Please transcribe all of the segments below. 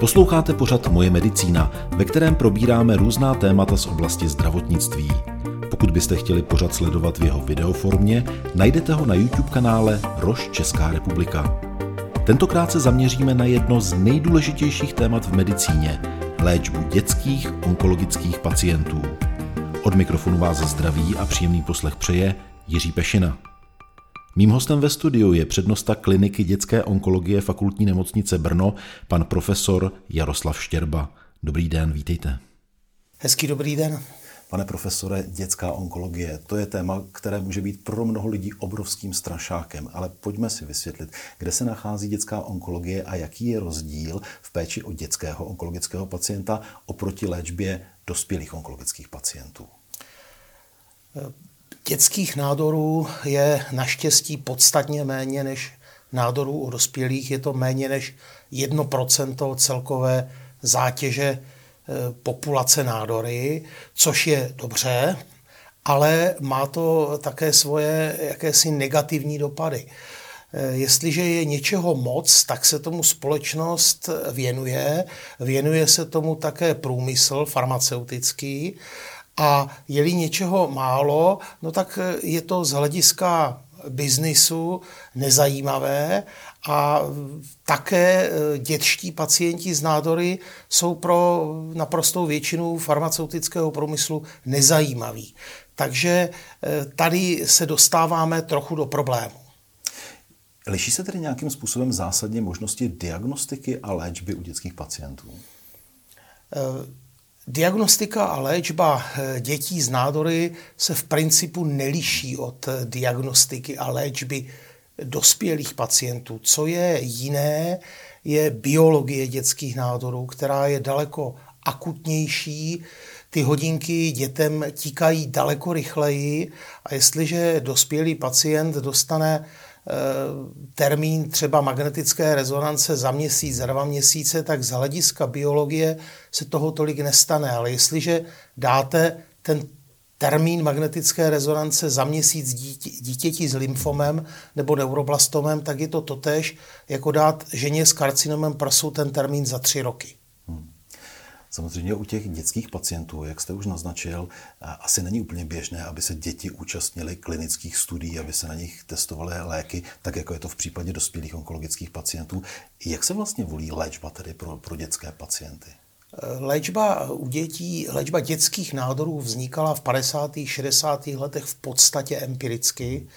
Posloucháte pořad Moje medicína, ve kterém probíráme různá témata z oblasti zdravotnictví. Pokud byste chtěli pořad sledovat v jeho videoformě, najdete ho na YouTube kanále Roš Česká republika. Tentokrát se zaměříme na jedno z nejdůležitějších témat v medicíně – léčbu dětských onkologických pacientů. Od mikrofonu vás zdraví a příjemný poslech přeje Jiří Pešina. Mým hostem ve studiu je přednosta kliniky dětské onkologie fakultní nemocnice Brno, pan profesor Jaroslav Štěrba. Dobrý den, vítejte. Hezký dobrý den. Pane profesore, dětská onkologie, to je téma, které může být pro mnoho lidí obrovským strašákem, ale pojďme si vysvětlit, kde se nachází dětská onkologie a jaký je rozdíl v péči o dětského onkologického pacienta oproti léčbě dospělých onkologických pacientů. Dětských nádorů je naštěstí podstatně méně než nádorů u dospělých. Je to méně než 1% celkové zátěže eh, populace nádory, což je dobře, ale má to také svoje jakési negativní dopady. Eh, jestliže je něčeho moc, tak se tomu společnost věnuje. Věnuje se tomu také průmysl farmaceutický a je-li něčeho málo, no tak eh, je to z hlediska biznisu nezajímavé a také eh, dětští pacienti z nádory jsou pro naprostou většinu farmaceutického průmyslu nezajímaví. Takže eh, tady se dostáváme trochu do problému. Liší se tedy nějakým způsobem zásadně možnosti diagnostiky a léčby u dětských pacientů? Diagnostika a léčba eh, dětí z nádory se v principu neliší od eh, diagnostiky a léčby dospělých pacientů. Co je jiné, je biologie dětských nádorů, která je daleko akutnější. Ty hodinky dětem tíkají daleko rychleji a jestliže dospělý pacient dostane termín třeba magnetické rezonance za měsíc, za dva měsíce, tak z hlediska biologie se toho tolik nestane. Ale jestliže dáte ten termín magnetické rezonance za měsíc dítě, dítěti s lymfomem nebo neuroblastomem, tak je to totéž, jako dát ženě s karcinomem prsu ten termín za tři roky. Samozřejmě u těch dětských pacientů, jak jste už naznačil, asi není úplně běžné, aby se děti účastnily klinických studií, aby se na nich testovaly léky, tak jako je to v případě dospělých onkologických pacientů. Jak se vlastně volí léčba tedy pro, pro dětské pacienty? Léčba u dětí, léčba dětských nádorů vznikala v 50. 60. letech v podstatě empiricky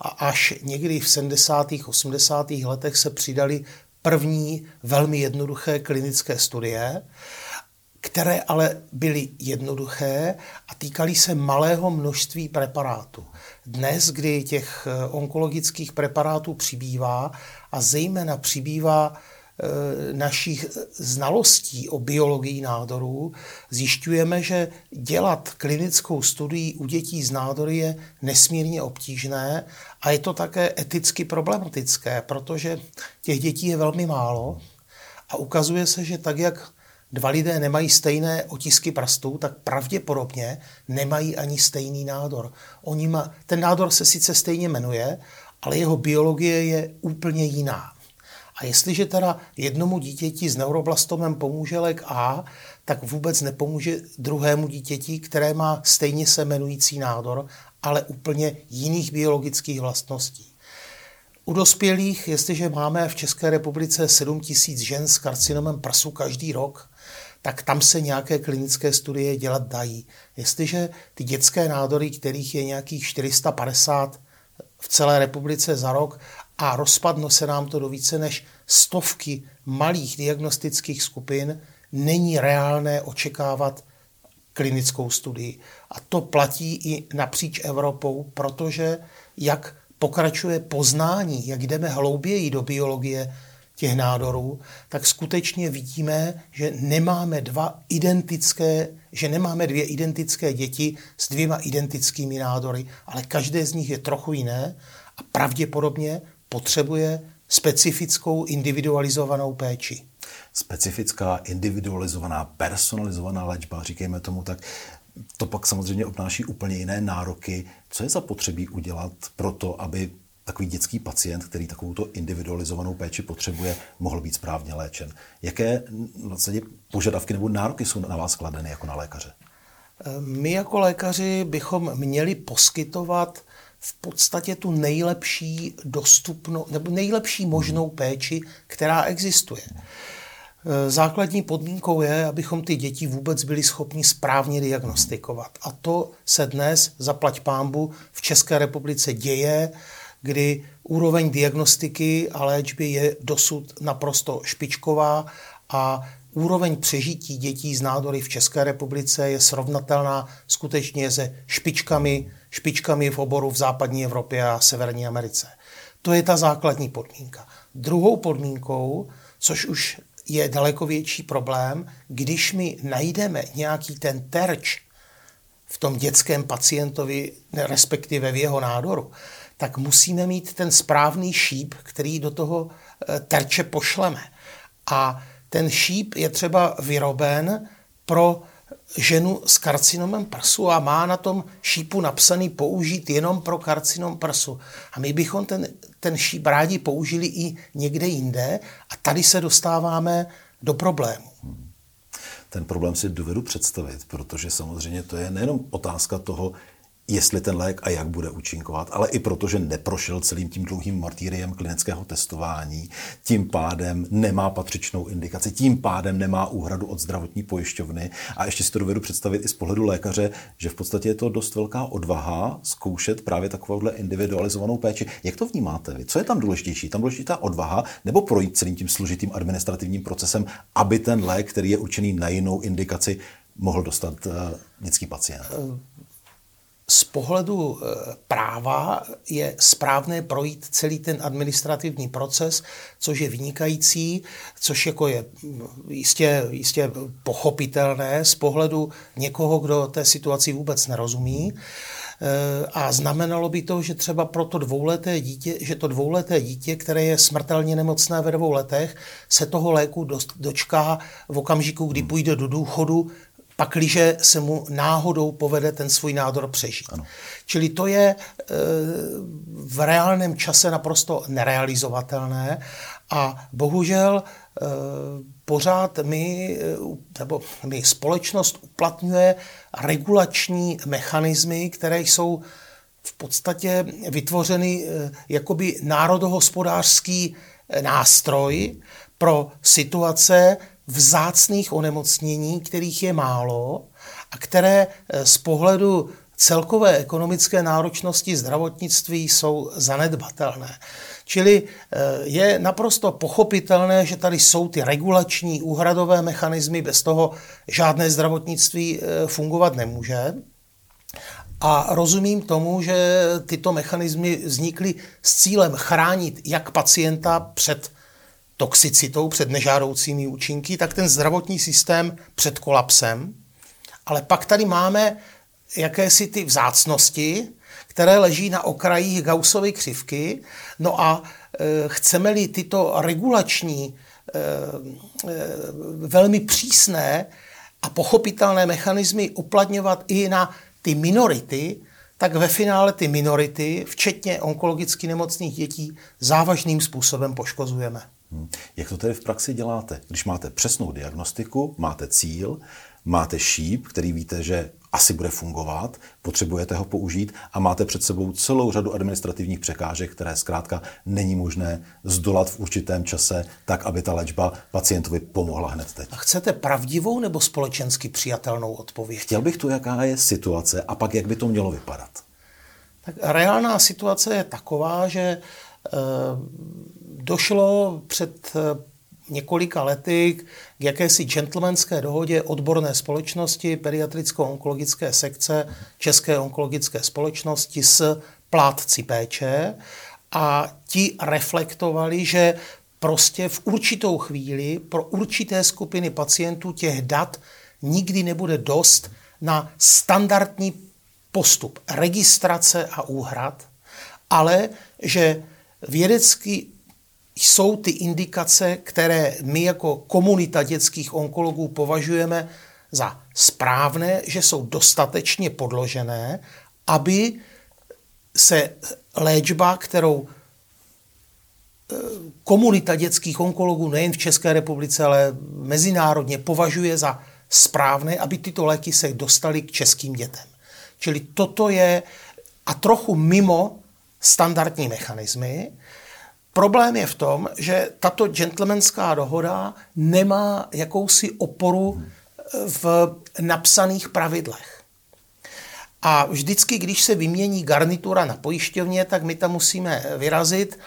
a až někdy v 70. 80. letech se přidali první velmi jednoduché klinické studie které ale byly jednoduché a týkaly se malého množství preparátů. Dnes, kdy těch eh, onkologických preparátů přibývá a zejména přibývá eh, našich znalostí o biologii nádorů, zjišťujeme, že dělat klinickou studii u dětí z nádory je nesmírně obtížné a je to také eticky problematické, protože těch dětí je velmi málo a ukazuje se, že tak, jak dva lidé nemají stejné otisky prstů, tak pravděpodobně nemají ani stejný nádor. Oni má, ten nádor se sice stejně jmenuje, ale jeho biologie je úplně jiná. A jestliže teda jednomu dítěti s neuroblastomem pomůže lék A, tak vůbec nepomůže druhému dítěti, které má stejně se jmenující nádor, ale úplně jiných biologických vlastností. U dospělých, jestliže máme v České republice 7 tisíc žen s karcinomem prsu každý rok, tak tam se nějaké klinické studie dělat dají. Jestliže ty dětské nádory, kterých je nějakých 450 v celé republice za rok a rozpadno se nám to do více než stovky malých diagnostických skupin, není reálné očekávat klinickou studii. A to platí i napříč Evropou, protože jak pokračuje poznání, jak jdeme hlouběji do biologie těch nádorů, tak skutečně vidíme, že nemáme dva identické, že nemáme dvě identické děti s dvěma identickými nádory, ale každé z nich je trochu jiné a pravděpodobně potřebuje specifickou individualizovanou péči. Specifická, individualizovaná, personalizovaná léčba, říkejme tomu tak, to pak samozřejmě obnáší úplně jiné nároky. Co je zapotřebí udělat pro to, aby takový dětský pacient, který takovou individualizovanou péči potřebuje, mohl být správně léčen. Jaké vlastně požadavky nebo nároky jsou na vás kladeny jako na lékaře? My jako lékaři bychom měli poskytovat v podstatě tu nejlepší dostupnou nebo nejlepší možnou péči, která existuje. Základní podmínkou je, abychom ty děti vůbec byli schopni správně diagnostikovat. A to se dnes, zaplať pámbu, v České republice děje, kdy úroveň diagnostiky a léčby je dosud naprosto špičková a úroveň přežití dětí z nádory v České republice je srovnatelná skutečně se špičkami, špičkami v oboru v západní Evropě a Severní Americe. To je ta základní podmínka. Druhou podmínkou, což už je daleko větší problém, když my najdeme nějaký ten terč v tom dětském pacientovi, respektive v jeho nádoru, tak musíme mít ten správný šíp, který do toho eh, terče pošleme. A ten šíp je třeba vyroben pro ženu s karcinomem prsu a má na tom šípu napsaný použít jenom pro karcinom prsu. A my bychom ten, ten šíp rádi použili i někde jinde a tady se dostáváme do problému. Ten problém si dovedu představit, protože samozřejmě to je nejenom otázka toho, jestli ten lék a jak bude účinkovat, ale i protože neprošel celým tím dlouhým martýriem klinického testování, tím pádem nemá patřičnou indikaci, tím pádem nemá úhradu od zdravotní pojišťovny a ještě si to dovedu představit i z pohledu lékaře, že v podstatě je to dost velká odvaha zkoušet právě takovouhle individualizovanou péči. Jak to vnímáte vy? Co je tam důležitější? Tam důležitá odvaha nebo projít celým tím složitým administrativním procesem, aby ten lék, který je určený na jinou indikaci, mohl dostat dětský pacient? Z pohledu eh, práva je správné projít celý ten administrativní proces, což je vynikající, což jako je jistě, jistě pochopitelné z pohledu někoho, kdo té situaci vůbec nerozumí. Eh, a znamenalo by to, že třeba pro to dvouleté dítě, že to dvouleté dítě, které je smrtelně nemocné ve dvou letech, se toho léku dočká v okamžiku, kdy půjde do důchodu pakliže se mu náhodou povede ten svůj nádor přežít. Ano. Čili to je e, v reálném čase naprosto nerealizovatelné a bohužel e, pořád my, e, nebo my společnost uplatňuje regulační mechanismy, které jsou v podstatě vytvořeny jakoby národohospodářský nástroj pro situace, vzácných onemocnění, kterých je málo a které eh, z pohledu celkové ekonomické náročnosti zdravotnictví jsou zanedbatelné. Čili eh, je naprosto pochopitelné, že tady jsou ty regulační úhradové mechanismy, bez toho žádné zdravotnictví eh, fungovat nemůže. A rozumím tomu, že tyto mechanismy vznikly s cílem chránit jak pacienta před toxicitou, před nežádoucími účinky, tak ten zdravotní systém před kolapsem. Ale pak tady máme jakési ty vzácnosti, které leží na okrajích Gaussovy křivky. No a e, chceme-li tyto regulační, e, e, velmi přísné a pochopitelné mechanismy uplatňovat i na ty minority, tak ve finále ty minority, včetně onkologicky nemocných dětí, závažným způsobem poškozujeme. Hmm. Jak to tedy v praxi děláte? Když máte přesnou diagnostiku, máte cíl, máte šíp, který víte, že asi bude fungovat, potřebujete ho použít a máte před sebou celou řadu administrativních překážek, které zkrátka není možné zdolat v určitém čase tak, aby ta léčba pacientovi pomohla hned teď. A chcete pravdivou nebo společensky přijatelnou odpověď? Chtěl bych tu, jaká je situace a pak jak by to mělo vypadat. Tak reálná situace je taková, že došlo před eh, několika lety k jakési gentlemanské dohodě odborné společnosti pediatricko-onkologické sekce České onkologické společnosti s plátci péče a ti reflektovali, že prostě v určitou chvíli pro určité skupiny pacientů těch dat nikdy nebude dost na standardní postup registrace a úhrad, ale že vědecký jsou ty indikace, které my jako komunita dětských onkologů považujeme za správné, že jsou dostatečně podložené, aby se léčba, kterou komunita dětských onkologů nejen v České republice, ale mezinárodně považuje za správné, aby tyto léky se dostaly k českým dětem. Čili toto je a trochu mimo standardní mechanismy. Problém je v tom, že tato gentlemanská dohoda nemá jakousi oporu v napsaných pravidlech. A vždycky, když se vymění garnitura na pojišťovně, tak my tam musíme vyrazit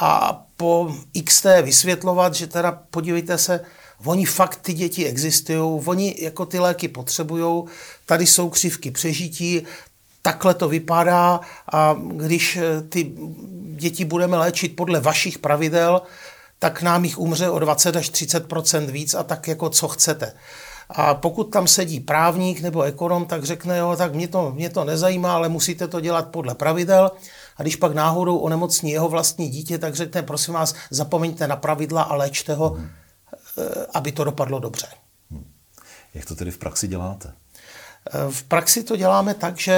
a po XT vysvětlovat, že teda podívejte se, oni fakt ty děti existují, oni jako ty léky potřebují, tady jsou křivky přežití, takhle to vypadá a když ty děti budeme léčit podle vašich pravidel, tak nám jich umře o 20 až 30 víc a tak jako co chcete. A pokud tam sedí právník nebo ekonom, tak řekne, jo, tak mě to, mě to nezajímá, ale musíte to dělat podle pravidel. A když pak náhodou onemocní jeho vlastní dítě, tak řekne, prosím vás, zapomeňte na pravidla a léčte ho, hmm. aby to dopadlo dobře. Hmm. Jak to tedy v praxi děláte? Eh, v praxi to děláme tak, že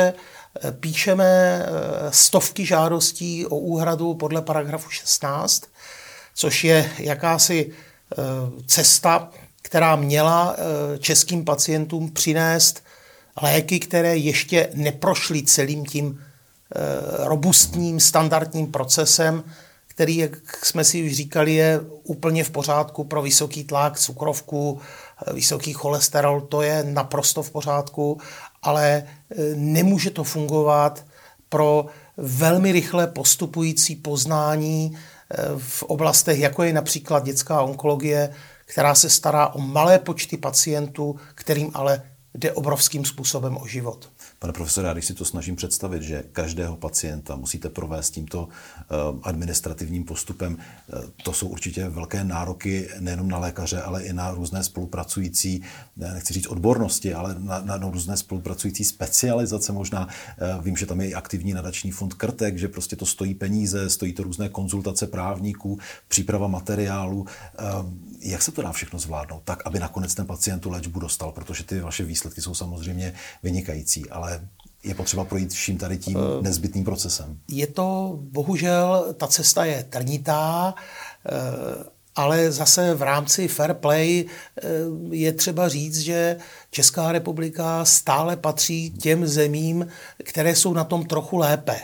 eh, píšeme stovky žádostí o úhradu podle paragrafu 16, což je jakási cesta, která měla českým pacientům přinést léky, které ještě neprošly celým tím Eh, robustním standardním procesem, který, jak jsme si už říkali, je úplně v pořádku pro vysoký tlak, cukrovku, eh, vysoký cholesterol, to je naprosto v pořádku, ale eh, nemůže to fungovat pro velmi rychle postupující poznání v oblastech, jako je například dětská onkologie, která se stará o malé počty pacientů, kterým ale jde obrovským způsobem o život. Pane profesore, já když si to snažím představit, že každého pacienta musíte provést tímto eh, administrativním postupem, eh, to jsou určitě velké nároky nejenom na lékaře, ale i na různé spolupracující, nechci říct odbornosti, ale na, na různé spolupracující specializace možná. Eh, vím, že tam je i aktivní nadační fond Krtek, že prostě to stojí peníze, stojí to různé konzultace právníků, příprava materiálu. Jak se to dá všechno zvládnout tak, aby nakonec ten pacient tu léčbu dostal, protože ty vaše výsledky jsou samozřejmě vynikající, ale je potřeba projít vším tady tím eh, nezbytným procesem. Je to, bohužel, ta cesta je trnitá, eh, ale zase v rámci fair play eh, je třeba říct, že Česká republika stále patří těm zemím, které jsou na tom trochu lépe.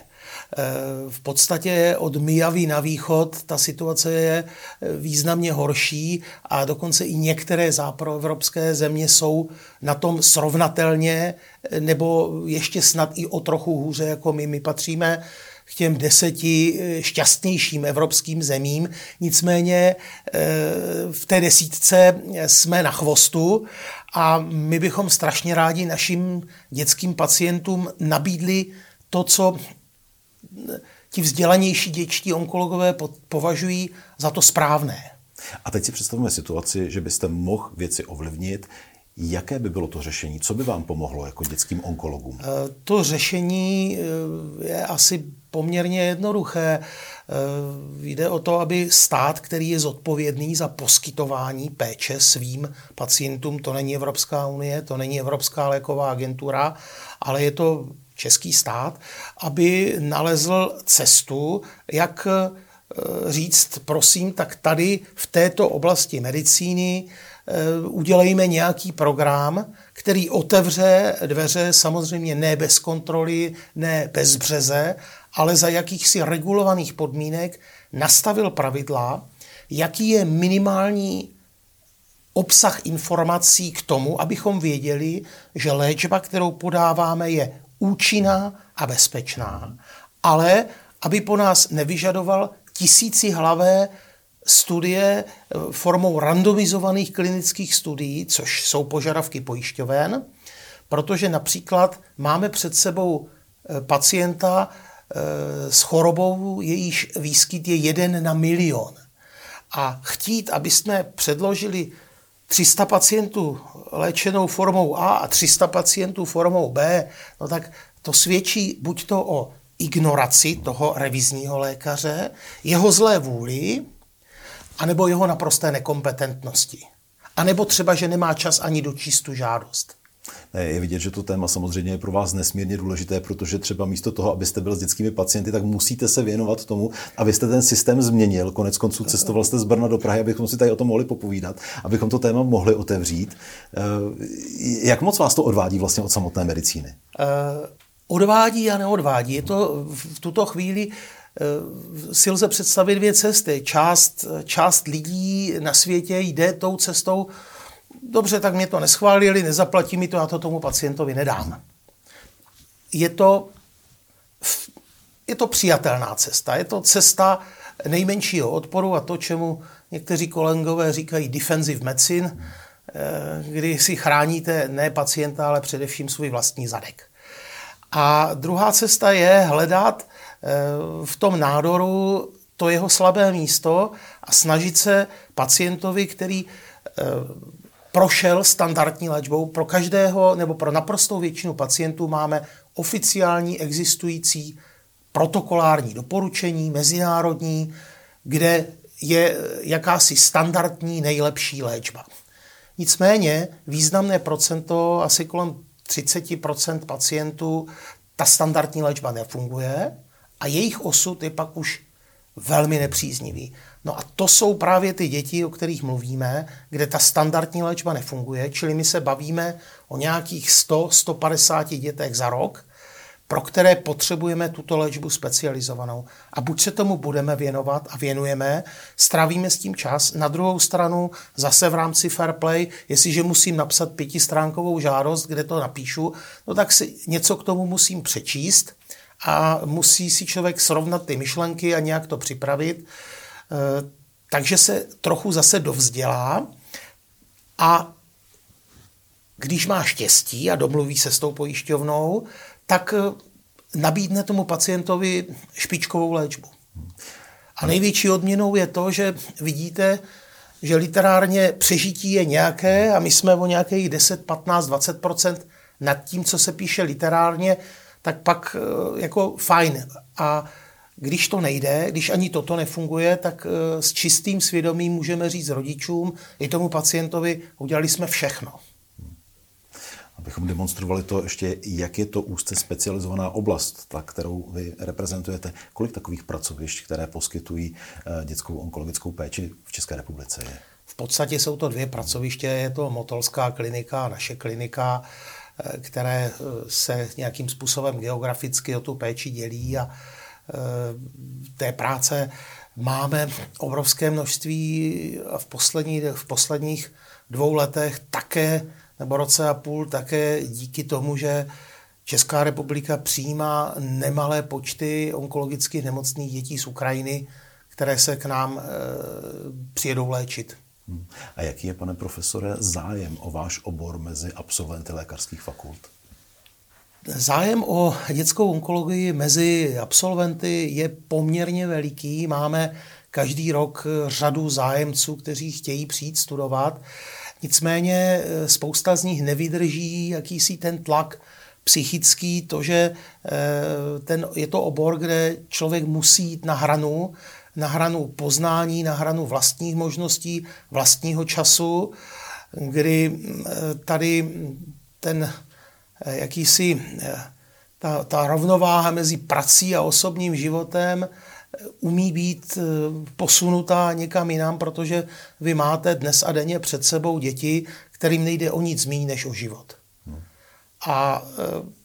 Eh, v podstatě od Mijavy na východ ta situace je eh, významně horší a dokonce i některé západoevropské země jsou na tom srovnatelně eh, nebo ještě snad i o trochu hůře jako my. My patříme k těm deseti šťastnějším evropským zemím. Nicméně v té desítce jsme na chvostu a my bychom strašně rádi našim dětským pacientům nabídli to, co ti vzdělanější dětští onkologové považují za to správné. A teď si představíme situaci, že byste mohl věci ovlivnit. Jaké by bylo to řešení? Co by vám pomohlo jako dětským onkologům? Eh, to řešení eh, je asi poměrně jednoduché. Eh, jde o to, aby stát, který je zodpovědný za poskytování péče svým pacientům, to není Evropská unie, to není Evropská léková agentura, ale je to český stát, aby nalezl cestu, jak eh, říct, prosím, tak tady v této oblasti medicíny eh, udělejme nějaký program, který otevře dveře samozřejmě ne bez kontroly, ne bez březe, ale za jakýchsi regulovaných podmínek nastavil pravidla, jaký je minimální obsah informací k tomu, abychom věděli, že léčba, kterou podáváme, je účinná a bezpečná, ale aby po nás nevyžadoval tisíci hlavé studie eh, formou randomizovaných klinických studií, což jsou požadavky pojišťoven, protože například máme před sebou eh, pacienta eh, s chorobou, jejíž výskyt je jeden na milion. A chtít, aby jsme předložili 300 pacientů léčenou formou A a 300 pacientů formou B, no tak to svědčí buď to o ignoraci toho revizního lékaře, jeho zlé vůli, anebo jeho naprosté nekompetentnosti. A nebo třeba, že nemá čas ani dočíst tu žádost. Je vidět, že to téma samozřejmě je pro vás nesmírně důležité, protože třeba místo toho, abyste byl s dětskými pacienty, tak musíte se věnovat tomu, abyste ten systém změnil. Konec konců cestoval jste z Brna do Prahy, abychom si tady o tom mohli popovídat, abychom to téma mohli otevřít. Eh, jak moc vás to odvádí vlastně od samotné medicíny? Uh, odvádí a neodvádí. Je to v tuto chvíli si lze představit dvě cesty. Část, část lidí na světě jde tou cestou, dobře, tak mě to neschválili, nezaplatí mi to, já to tomu pacientovi nedám. Je to, je to přijatelná cesta. Je to cesta nejmenšího odporu a to, čemu někteří kolegové říkají defensive medicine, eh, kdy si chráníte ne pacienta, ale především svůj vlastní zadek. A druhá cesta je hledat eh, v tom nádoru to jeho slabé místo a snažit se pacientovi, který eh, prošel standardní léčbou. Pro každého nebo pro naprostou většinu pacientů máme oficiální existující protokolární doporučení, mezinárodní, kde je jakási standardní nejlepší léčba. Nicméně významné procento, asi kolem 30% pacientů, ta standardní léčba nefunguje a jejich osud je pak už velmi nepříznivý. No a to jsou právě ty děti, o kterých mluvíme, kde ta standardní léčba nefunguje, čili my se bavíme o nějakých 100-150 dětech za rok, pro které potřebujeme tuto léčbu specializovanou. A buď se tomu budeme věnovat a věnujeme, strávíme s tím čas. Na druhou stranu zase v rámci Fair Play, jestliže musím napsat pětistránkovou žádost, kde to napíšu, no tak si něco k tomu musím přečíst a musí si člověk srovnat ty myšlenky a nějak to připravit. Eh, takže se trochu zase dovzdělá a když má štěstí a domluví se s tou pojišťovnou, tak eh, nabídne tomu pacientovi špičkovou léčbu. A největší odměnou je to, že vidíte, že literárně přežití je nějaké a my jsme o nějakých 10, 15, 20% nad tím, co se píše literárně, tak pak eh, jako fajn. A když to nejde, když ani toto nefunguje, tak eh, s čistým svědomím můžeme říct rodičům i tomu pacientovi, udělali jsme všechno. Abychom demonstrovali to ještě, jak je to úzce specializovaná oblast, ta, kterou vy reprezentujete. Kolik takových pracovišť, které poskytují eh, dětskou onkologickou péči v České republice je? V podstatě jsou to dvě pracoviště, je to Motolská klinika a naše klinika, které se nějakým způsobem geograficky o tu péči dělí a té práce máme obrovské množství a v, poslední, v posledních dvou letech také, nebo roce a půl, také díky tomu, že Česká republika přijímá nemalé počty onkologických nemocných dětí z Ukrajiny, které se k nám e, přijedou léčit. Hmm. A jaký je, pane profesore, zájem o váš obor mezi absolventy lékařských fakult? Zájem o dětskou onkologii mezi absolventy je poměrně veliký. Máme každý rok řadu zájemců, kteří chtějí přijít studovat. Nicméně eh, spousta z nich nevydrží jakýsi ten tlak psychický, to, že eh, ten, je to obor, kde člověk musí jít na hranu, na hranu poznání, na hranu vlastních možností, vlastního času, kdy tady ten Eh, jakýsi eh, ta, ta rovnováha mezi prací a osobním životem eh, umí být posunutá někam jinam, protože vy máte dnes a denně před sebou děti, kterým nejde o nic méně než o život. A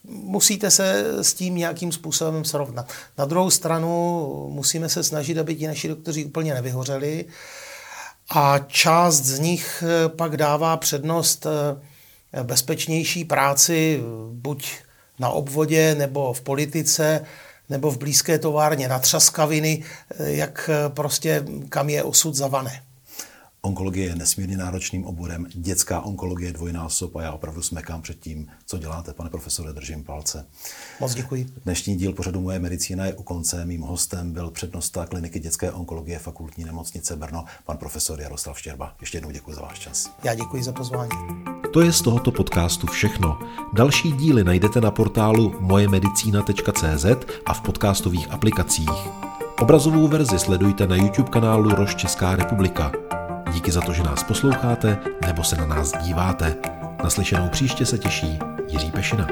musíte se s tím nějakým způsobem srovnat. Na druhou stranu musíme se snažit, aby ti naši doktoři úplně nevyhořeli a část z nich pak dává přednost bezpečnější práci buď na obvodě nebo v politice nebo v blízké továrně na třaskaviny, jak prostě kam je osud zavané. Onkologie je nesmírně náročným oborem, dětská onkologie je dvojnásob a já opravdu smekám před tím, co děláte, pane profesore, držím palce. Moc děkuji. Dnešní díl pořadu Moje medicína je u konce. Mým hostem byl přednosta kliniky dětské onkologie fakultní nemocnice Brno, pan profesor Jaroslav Štěrba. Ještě jednou děkuji za váš čas. Já děkuji za pozvání. To je z tohoto podcastu všechno. Další díly najdete na portálu mojemedicina.cz a v podcastových aplikacích. Obrazovou verzi sledujte na YouTube kanálu Roš Česká republika. Díky za to, že nás posloucháte nebo se na nás díváte. Naslyšenou příště se těší Jiří Pešina.